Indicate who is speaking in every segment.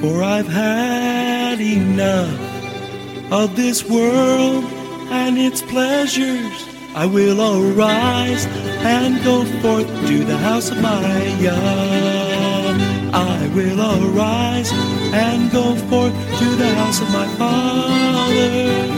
Speaker 1: For I've had enough of this world and its pleasures. I will arise and go forth to the house of my God. I will arise and go forth to the house of my Father.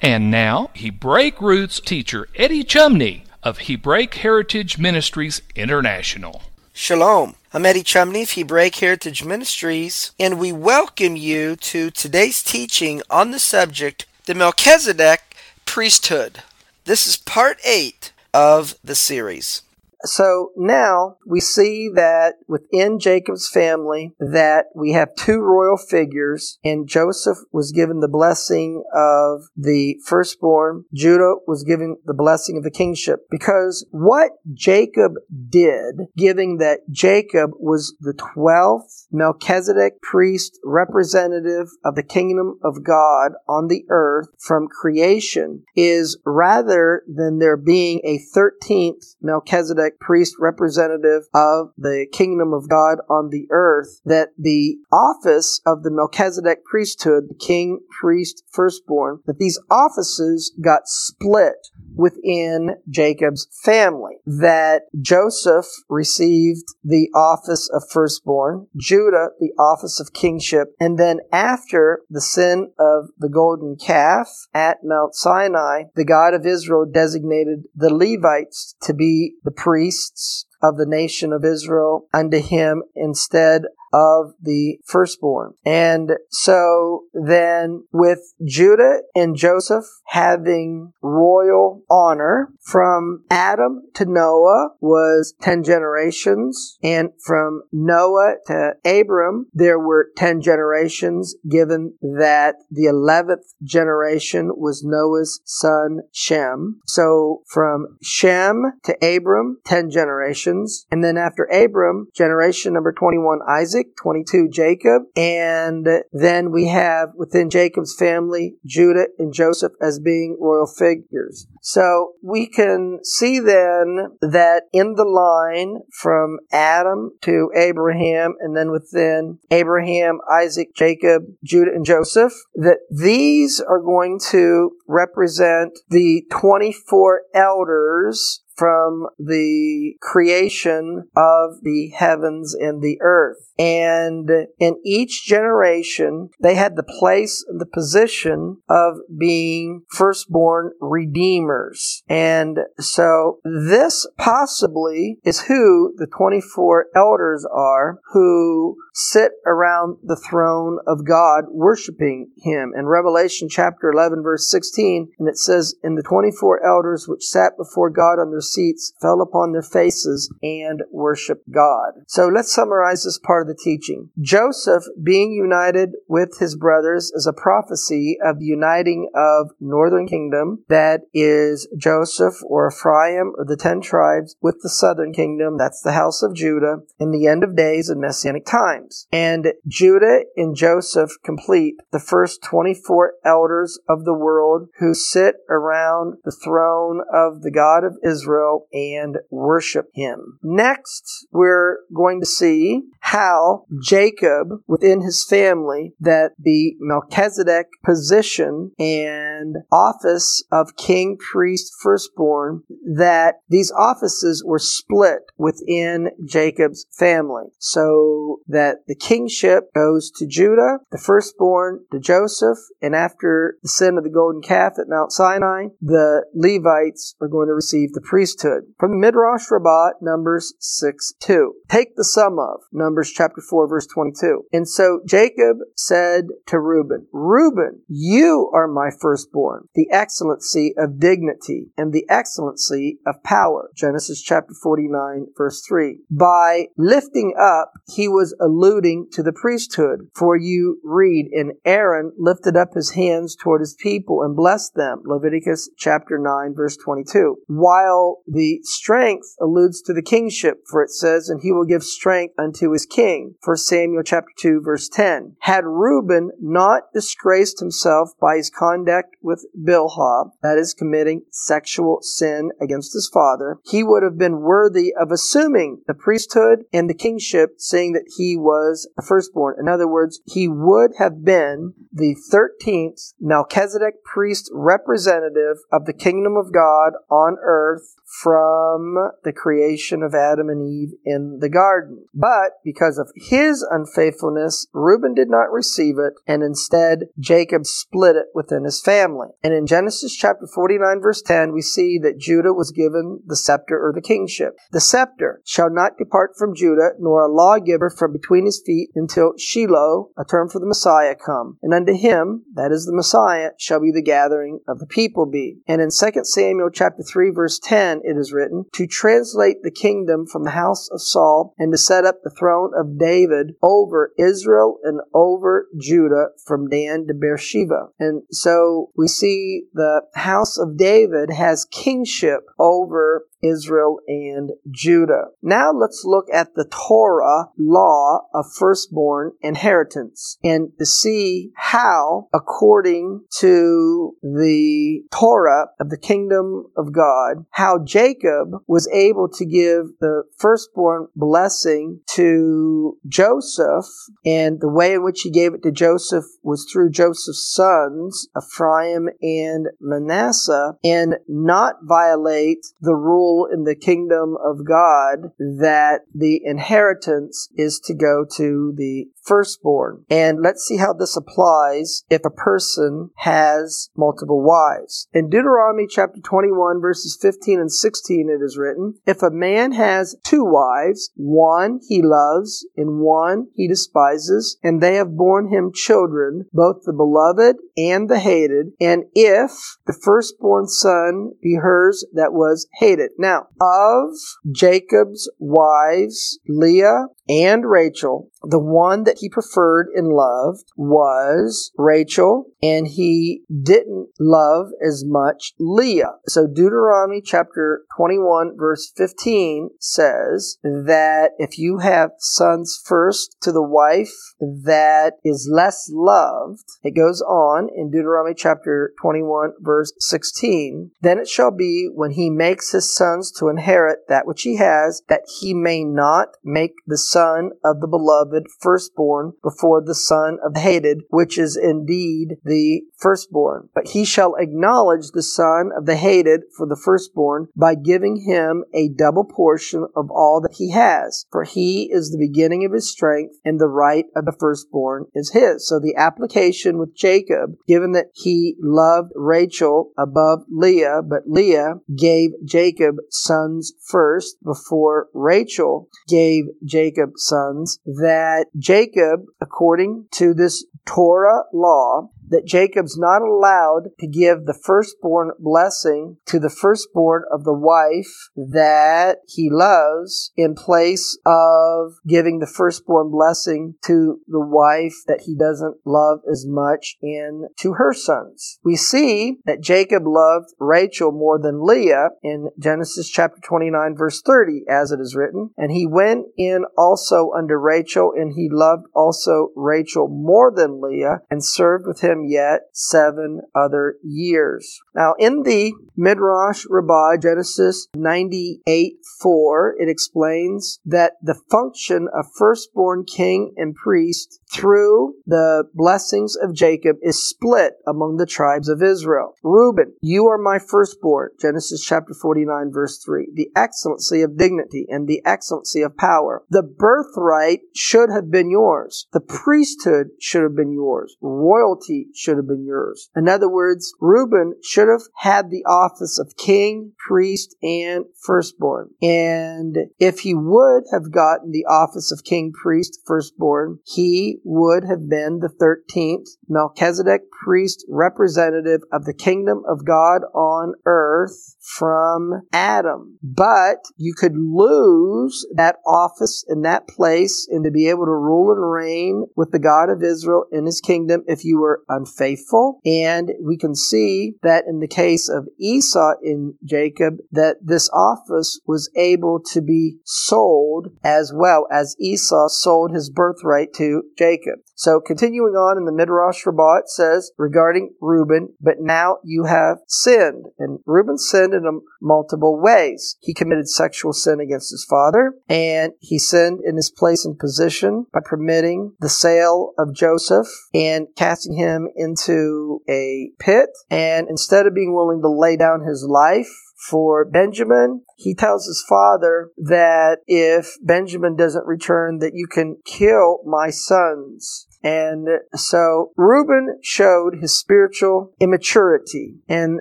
Speaker 2: And now, Hebraic Roots teacher Eddie Chumney of Hebraic Heritage Ministries International.
Speaker 3: Shalom. I'm Eddie Chumney of Hebraic Heritage Ministries, and we welcome you to today's teaching on the subject the Melchizedek priesthood. This is part 8 of the series. So now we see that within Jacob's family that we have two royal figures and Joseph was given the blessing of the firstborn. Judah was given the blessing of the kingship because what Jacob did, giving that Jacob was the 12th Melchizedek priest representative of the kingdom of God on the earth from creation is rather than there being a 13th Melchizedek priest representative of the kingdom of God on the earth, that the office of the Melchizedek priesthood, the king, priest, firstborn, that these offices got split within Jacob's family. That Joseph received the office of firstborn, Judah the office of kingship, and then after the sin of the golden calf at Mount Sinai, the God of Israel designated the Levites to be the priests of the nation of Israel unto him instead of the firstborn. And so then with Judah and Joseph having royal honor from Adam to Noah was 10 generations and from Noah to Abram there were 10 generations given that the 11th generation was Noah's son Shem. So from Shem to Abram 10 generations and then after Abram generation number 21 Isaac Isaac, 22 Jacob, and then we have within Jacob's family Judah and Joseph as being royal figures. So we can see then that in the line from Adam to Abraham, and then within Abraham, Isaac, Jacob, Judah, and Joseph, that these are going to represent the 24 elders from the creation of the heavens and the earth. And in each generation, they had the place and the position of being firstborn redeemers. And so this possibly is who the 24 elders are who sit around the throne of God worshiping him. In Revelation chapter 11 verse 16, and it says, "In the 24 elders which sat before God on their seats, fell upon their faces, and worshiped God. So let's summarize this part of the teaching. Joseph being united with his brothers is a prophecy of the uniting of northern kingdom, that is Joseph or Ephraim or the ten tribes, with the southern kingdom, that's the house of Judah, in the end of days and messianic times. And Judah and Joseph complete the first 24 elders of the world who sit around the throne of the God of Israel Israel and worship him. Next, we're going to see how Jacob within his family that the Melchizedek position and office of king, priest, firstborn, that these offices were split within Jacob's family. So that the kingship goes to Judah, the firstborn to Joseph, and after the sin of the golden calf at Mount Sinai, the Levites are going to receive the priesthood priesthood. From the Midrash Rabbah, Numbers 6 2. Take the sum of Numbers chapter 4, verse 22. And so Jacob said to Reuben, Reuben, you are my firstborn, the excellency of dignity and the excellency of power. Genesis chapter 49, verse 3. By lifting up, he was alluding to the priesthood. For you read, and Aaron lifted up his hands toward his people and blessed them. Leviticus chapter 9, verse 22. While the strength alludes to the kingship, for it says, And he will give strength unto his king. 1 Samuel chapter 2, verse 10. Had Reuben not disgraced himself by his conduct with Bilhah, that is, committing sexual sin against his father, he would have been worthy of assuming the priesthood and the kingship, seeing that he was a firstborn. In other words, he would have been the 13th Melchizedek priest representative of the kingdom of God on earth from the creation of Adam and Eve in the garden. But because of his unfaithfulness, Reuben did not receive it, and instead Jacob split it within his family. And in Genesis chapter 49, verse 10, we see that Judah was given the scepter or the kingship. The scepter shall not depart from Judah, nor a lawgiver from between his feet until Shiloh, a term for the Messiah, come. And unto him, that is the Messiah, shall be the gathering of the people be. And in 2 Samuel chapter 3, verse 10, man, it is written, to translate the kingdom from the house of Saul and to set up the throne of David over Israel and over Judah from Dan to Beersheba. And so we see the house of David has kingship over Israel and Judah. Now let's look at the Torah law of firstborn inheritance and to see how, according to the Torah of the kingdom of God, how Jacob was able to give the firstborn blessing to Joseph, and the way in which he gave it to Joseph was through Joseph's sons, Ephraim and Manasseh, and not violate the rule rule in the kingdom of God that the inheritance is to go to the firstborn. And let's see how this applies if a person has multiple wives. In Deuteronomy chapter 21, verses 15 and 16, it is written, If a man has two wives, one he loves and one he despises, and they have borne him children, both the beloved and the hated, and if the firstborn son be hers that was hated. Now, of Jacob's wives, Leah and Rachel, the one that he preferred and loved was Rachel, and he didn't love as much Leah. So Deuteronomy chapter 21 verse 15 says that if you have sons first to the wife that is less loved, it goes on in Deuteronomy chapter 21 verse 16, then it shall be when he makes his son sons to inherit that which he has, that he may not make the son of the beloved firstborn before the son of the hated, which is indeed the firstborn. But he shall acknowledge the son of the hated for the firstborn by giving him a double portion of all that he has, for he is the beginning of his strength, and the right of the firstborn is his. So the application with Jacob, given that he loved Rachel above Leah, but Leah gave Jacob sons first before Rachel gave Jacob sons, that Jacob, according to this Torah law, that Jacob's not allowed to give the firstborn blessing to the firstborn of the wife that he loves in place of giving the firstborn blessing to the wife that he doesn't love as much and to her sons. We see that Jacob loved Rachel more than Leah in Genesis chapter 29 verse 30 as it is written, and he went in also unto Rachel and he loved also Rachel more than Leah and served with him him yet seven other years. Now, in the Midrash Rabbah, Genesis 98 4, it explains that the function of firstborn king and priest through the blessings of Jacob is split among the tribes of Israel. Reuben, you are my firstborn, Genesis chapter 49, verse 3. The excellency of dignity and the excellency of power. The birthright should have been yours. The priesthood should have been yours. Royalty should have been yours. In other words, Reuben should have had the office of king, priest, and firstborn. And if he would have gotten the office of king, priest, firstborn, he would have been the 13th Melchizedek priest representative of the kingdom of God on earth from Adam. But you could lose that office in that place and to be able to rule and reign with the God of Israel in his kingdom if you were a unfaithful. And we can see that in the case of Esau in Jacob, that this office was able to be sold as well as Esau sold his birthright to Jacob. So continuing on in the Midrash Rabbah, it says regarding Reuben, but now you have sinned. And Reuben sinned in a, multiple ways. He committed sexual sin against his father, and he sinned in his place and position by permitting the sale of Joseph and casting him into a pit. And instead of being willing to lay down his life for Benjamin, he tells his father that if Benjamin doesn't return, that you can kill my sons. And so Reuben showed his spiritual immaturity. And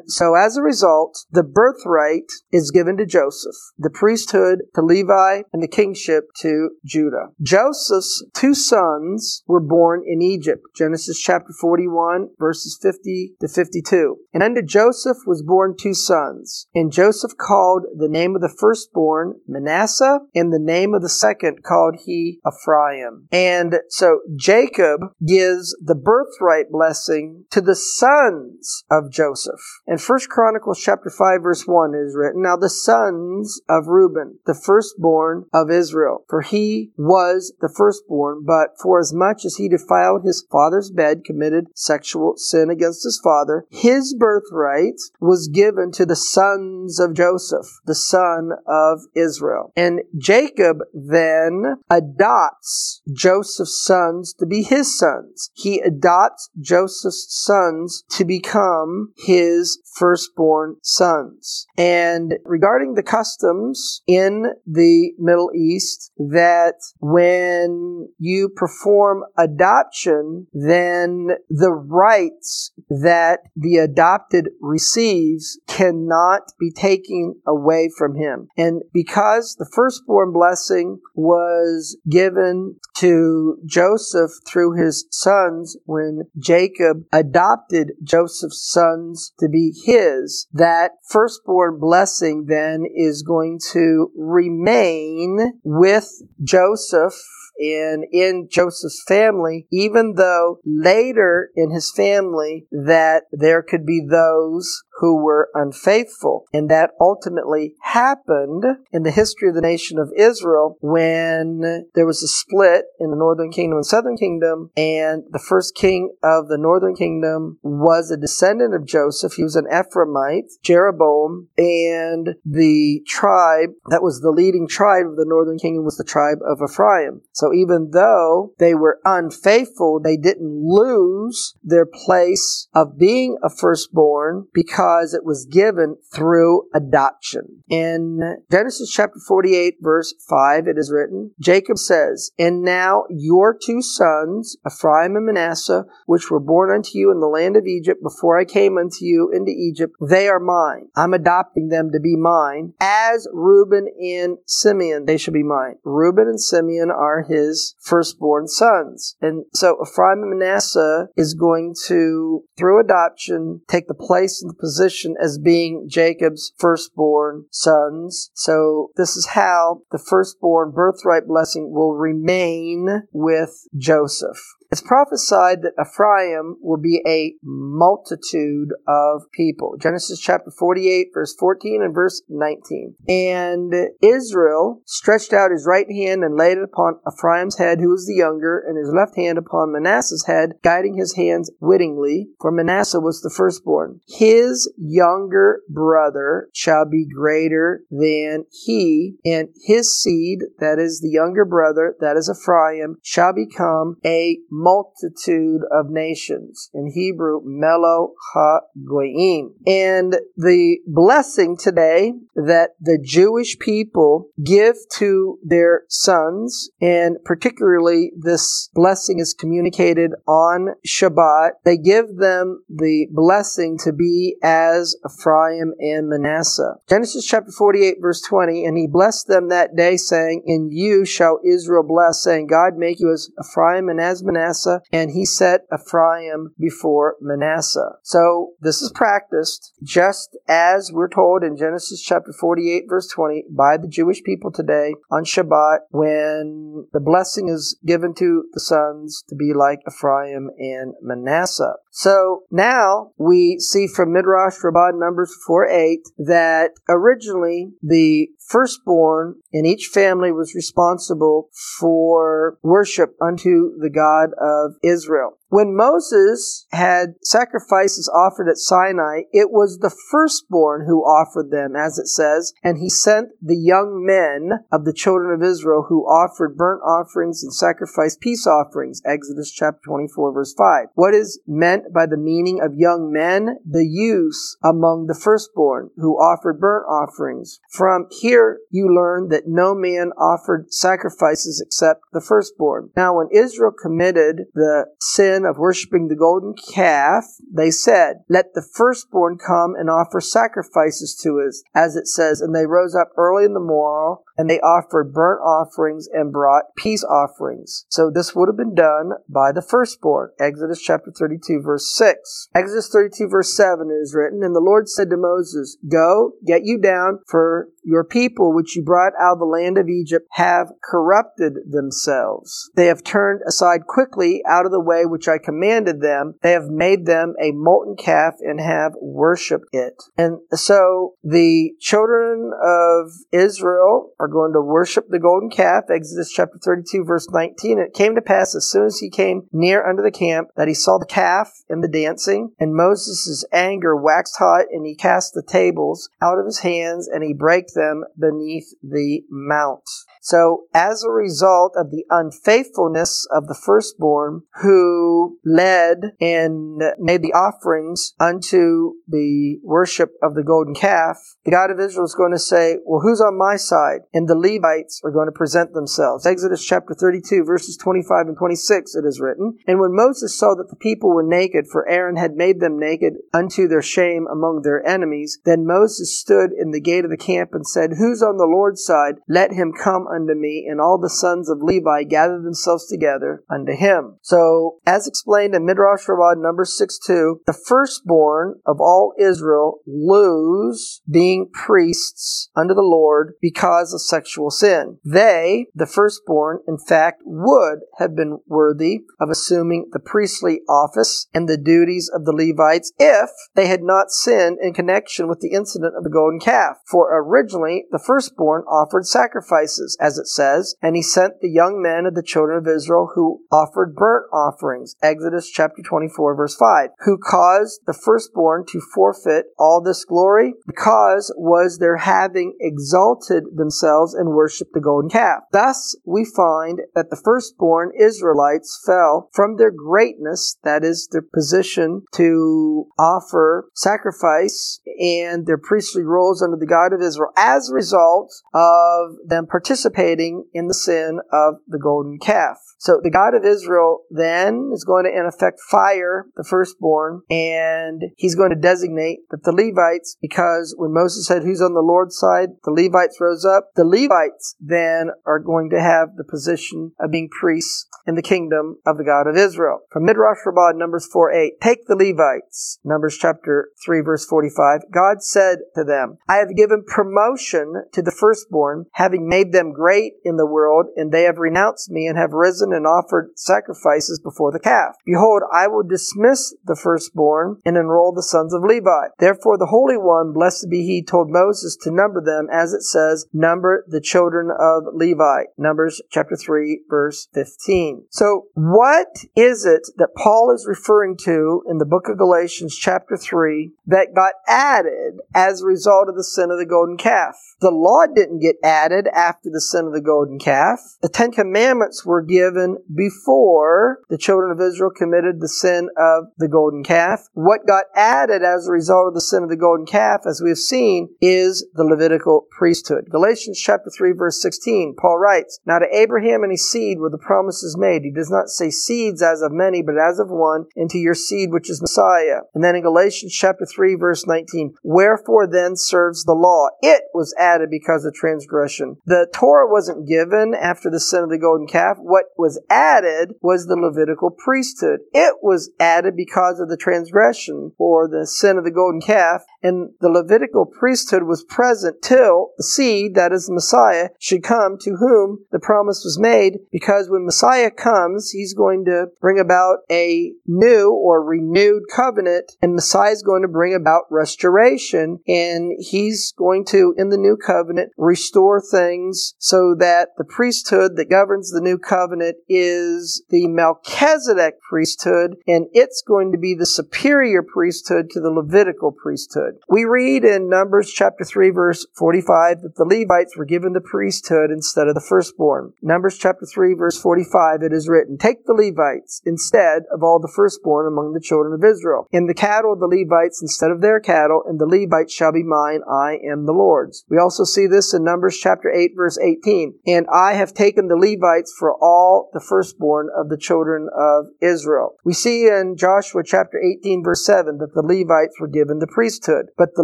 Speaker 3: so as a result, the birthright is given to Joseph, the priesthood to Levi, and the kingship to Judah. Joseph's two sons were born in Egypt. Genesis chapter 41, verses 50 to 52. And unto Joseph was born two sons. And Joseph called the name of the firstborn Manasseh, and the name of the second called he Ephraim. And so Jacob Jacob gives the birthright blessing to the sons of Joseph. In First Chronicles chapter 5 verse 1 is written, Now the sons of Reuben, the firstborn of Israel, for he was the firstborn, but for as much as he defiled his father's bed, committed sexual sin against his father, his birthright was given to the sons of Joseph, the son of Israel. And Jacob then adopts Joseph's sons to be his his sons. He adopts Joseph's sons to become his firstborn sons. And regarding the customs in the Middle East, that when you perform adoption, then the rights that the adopted receives cannot be taken away from him. And because the firstborn blessing was given to Joseph through through his sons when Jacob adopted Joseph's sons to be his. That firstborn blessing then is going to remain with Joseph and in Joseph's family, even though later in his family that there could be those who were unfaithful. And that ultimately happened in the history of the nation of Israel when there was a split in the northern kingdom and southern kingdom. And the first king of the northern kingdom was a descendant of Joseph. He was an Ephraimite, Jeroboam. And the tribe that was the leading tribe of the northern kingdom was the tribe of Ephraim. So so even though they were unfaithful, they didn't lose their place of being a firstborn because it was given through adoption. In Genesis chapter 48, verse 5, it is written, Jacob says, And now your two sons, Ephraim and Manasseh, which were born unto you in the land of Egypt before I came unto you into Egypt, they are mine. I'm adopting them to be mine. As Reuben and Simeon, they shall be mine. Reuben and Simeon are his his firstborn sons. And so Ephraim and Manasseh is going to, through adoption, take the place and the position as being Jacob's firstborn sons. So this is how the firstborn birthright blessing will remain with Joseph. It's prophesied that Ephraim will be a multitude of people. Genesis chapter 48, verse 14 and verse 19. And Israel stretched out his right hand and laid it upon Ephraim's head, who was the younger, and his left hand upon Manasseh's head, guiding his hands wittingly, for Manasseh was the firstborn. His younger brother shall be greater than he, and his seed, that is the younger brother, that is Ephraim, shall become a multitude of nations. In Hebrew, Melo HaGoyim. And the blessing today that the Jewish people give to their sons, and particularly this blessing is communicated on Shabbat, they give them the blessing to be as Ephraim and Manasseh. Genesis chapter 48, verse 20, and he blessed them that day, saying, In you shall Israel bless, saying, God make you as Ephraim and as Manasseh Manasseh, and he set Ephraim before Manasseh. So this is practiced just as we're told in Genesis chapter 48, verse 20, by the Jewish people today on Shabbat when the blessing is given to the sons to be like Ephraim and Manasseh. So now we see from Midrash Rabbah Numbers 4 8 that originally the firstborn in each family was responsible for worship unto the God of Israel. When Moses had sacrifices offered at Sinai, it was the firstborn who offered them, as it says, and he sent the young men of the children of Israel who offered burnt offerings and sacrificed peace offerings. Exodus chapter 24 verse 5. What is meant by the meaning of young men? The use among the firstborn who offered burnt offerings. From here you learn that no man offered sacrifices except the firstborn. Now when Israel committed the sin sin of worshiping the golden calf, they said, Let the firstborn come and offer sacrifices to us, as it says, And they rose up early in the morrow, and they offered burnt offerings and brought peace offerings. So this would have been done by the firstborn. Exodus chapter 32, verse 6. Exodus 32, verse 7 is written, And the Lord said to Moses, Go, get you down, for your people, which you brought out of the land of Egypt, have corrupted themselves. They have turned aside quickly out of the way which I commanded them. They have made them a molten calf and have worshiped it. And so the children of Israel are going to worship the golden calf. Exodus chapter 32, verse 19. it came to pass as soon as he came near unto the camp that he saw the calf and the dancing. And Moses' anger waxed hot, and he cast the tables out of his hands, and he brake them beneath the mount. So, as a result of the unfaithfulness of the firstborn who led and made the offerings unto the worship of the golden calf, the God of Israel is going to say, Well, who's on my side? And the Levites are going to present themselves. Exodus chapter 32, verses 25 and 26, it is written, And when Moses saw that the people were naked, for Aaron had made them naked unto their shame among their enemies, then Moses stood in the gate of the camp and said, Who's on the Lord's side? Let him come unto me. And all the sons of Levi gathered themselves together unto him. So, as explained in Midrash Rabbah number 6 2, the firstborn of all Israel lose being priests unto the Lord because of sexual sin. They, the firstborn, in fact, would have been worthy of assuming the priestly office and the duties of the Levites if they had not sinned in connection with the incident of the golden calf. For originally, Originally, the firstborn offered sacrifices, as it says, and he sent the young men of the children of Israel who offered burnt offerings, Exodus chapter 24, verse 5, who caused the firstborn to forfeit all this glory. cause was their having exalted themselves and worshipped the golden calf. Thus, we find that the firstborn Israelites fell from their greatness, that is, their position to offer sacrifice and their priestly roles under the God of Israel as a result of them participating in the sin of the golden calf. So the God of Israel then is going to, in effect, fire the firstborn, and he's going to designate that the Levites, because when Moses said, Who's on the Lord's side? the Levites rose up. The Levites then are going to have the position of being priests in the kingdom of the God of Israel. From Midrash Rabbah, Numbers 4 8, take the Levites, Numbers chapter 3, verse 45. God said to them, I have given promotion to the firstborn, having made them great in the world, and they have renounced me and have risen and offered sacrifices before the calf. Behold, I will dismiss the firstborn and enroll the sons of Levi. Therefore, the Holy One, blessed be He, told Moses to number them, as it says, Number the children of Levi. Numbers chapter 3, verse 15. So, what is it that Paul is referring to in the book of Galatians, chapter 3, that got added as a result of the sin of the golden calf? calf. The law didn't get added after the sin of the golden calf. The Ten Commandments were given before the children of Israel committed the sin of the golden calf. What got added as a result of the sin of the golden calf, as we have seen, is the Levitical priesthood. Galatians chapter 3 verse 16, Paul writes, Now to Abraham and his seed were the promises made. He does not say seeds as of many, but as of one, and to your seed which is Messiah. And then in Galatians chapter 3 verse 19, Wherefore then serves the law? It was added because of transgression. The Torah wasn't given after the sin of the golden calf. What was added was the Levitical priesthood. It was added because of the transgression or the sin of the golden calf, and the Levitical priesthood was present till the seed, that is the Messiah, should come to whom the promise was made, because when Messiah comes, he's going to bring about a new or renewed covenant, and Messiah is going to bring about restoration, and he's going to, in in the new covenant restore things so that the priesthood that governs the new covenant is the Melchizedek priesthood, and it's going to be the superior priesthood to the Levitical priesthood. We read in Numbers chapter 3, verse 45, that the Levites were given the priesthood instead of the firstborn. Numbers chapter 3, verse 45, it is written, Take the Levites instead of all the firstborn among the children of Israel, and the cattle of the Levites instead of their cattle, and the Levites shall be mine, I am the Lord. We also see this in Numbers chapter 8 verse 18. And I have taken the Levites for all the firstborn of the children of Israel. We see in Joshua chapter 18 verse 7 that the Levites were given the priesthood. But the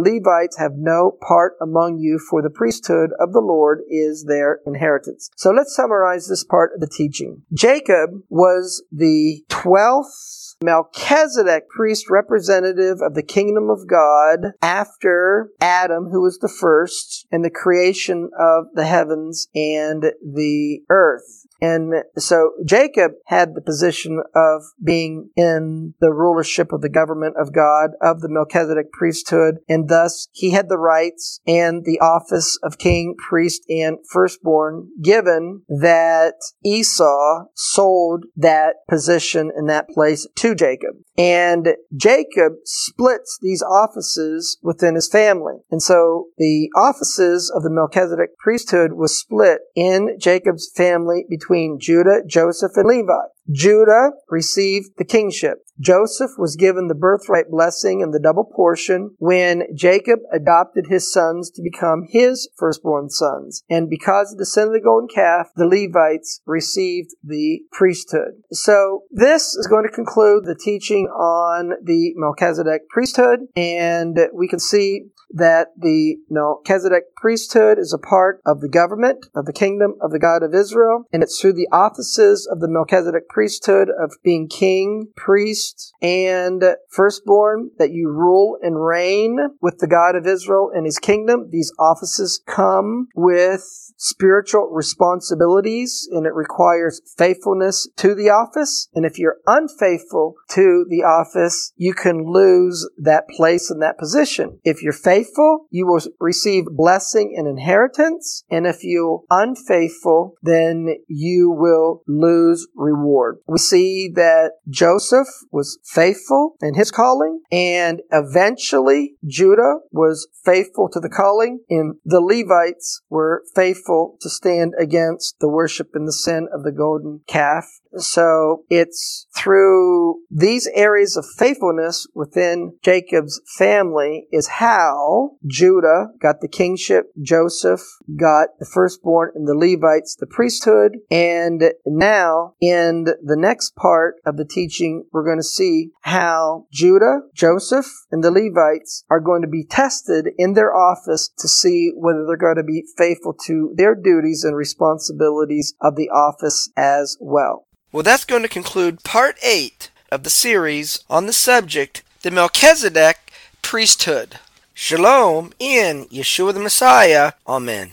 Speaker 3: Levites have no part among you for the priesthood of the Lord is their inheritance. So let's summarize this part of the teaching. Jacob was the 12th Melchizedek, priest representative of the kingdom of God after Adam, who was the first, in the creation of the heavens and the earth. And so Jacob had the position of being in the rulership of the government of God, of the Melchizedek priesthood, and thus he had the rights and the office of king, priest, and firstborn, given that Esau sold that position in that place to Jacob. And Jacob splits these offices within his family. And so the offices of the Melchizedek priesthood was split in Jacob's family between Judah, Joseph, and Levi. Judah received the kingship. Joseph was given the birthright blessing and the double portion when Jacob adopted his sons to become his firstborn sons. And because of the sin of the golden calf, the Levites received the priesthood. So this is going to conclude the teaching on the Melchizedek priesthood. And we can see that the Melchizedek priesthood is a part of the government of the kingdom of the God of Israel. And it's through the offices of the Melchizedek priesthood of being king, priest, priest and firstborn, that you rule and reign with the God of Israel and his kingdom. These offices come with spiritual responsibilities and it requires faithfulness to the office. And if you're unfaithful to the office, you can lose that place and that position. If you're faithful, you will receive blessing and inheritance. And if you're unfaithful, then you will lose reward. We see that Joseph was faithful in his calling, and eventually Judah was faithful to the calling, and the Levites were faithful to stand against the worship and the sin of the golden calf. So it's through these areas of faithfulness within Jacob's family is how Judah got the kingship, Joseph got the firstborn and the Levites the priesthood, and now in the next part of the teaching we're going to see how Judah, Joseph, and the Levites are going to be tested in their office to see whether they're going to be faithful to their duties and responsibilities of the office as well. Well, that's going to conclude part 8 of the series on the subject, the Melchizedek priesthood. Shalom in Yeshua the Messiah. Amen.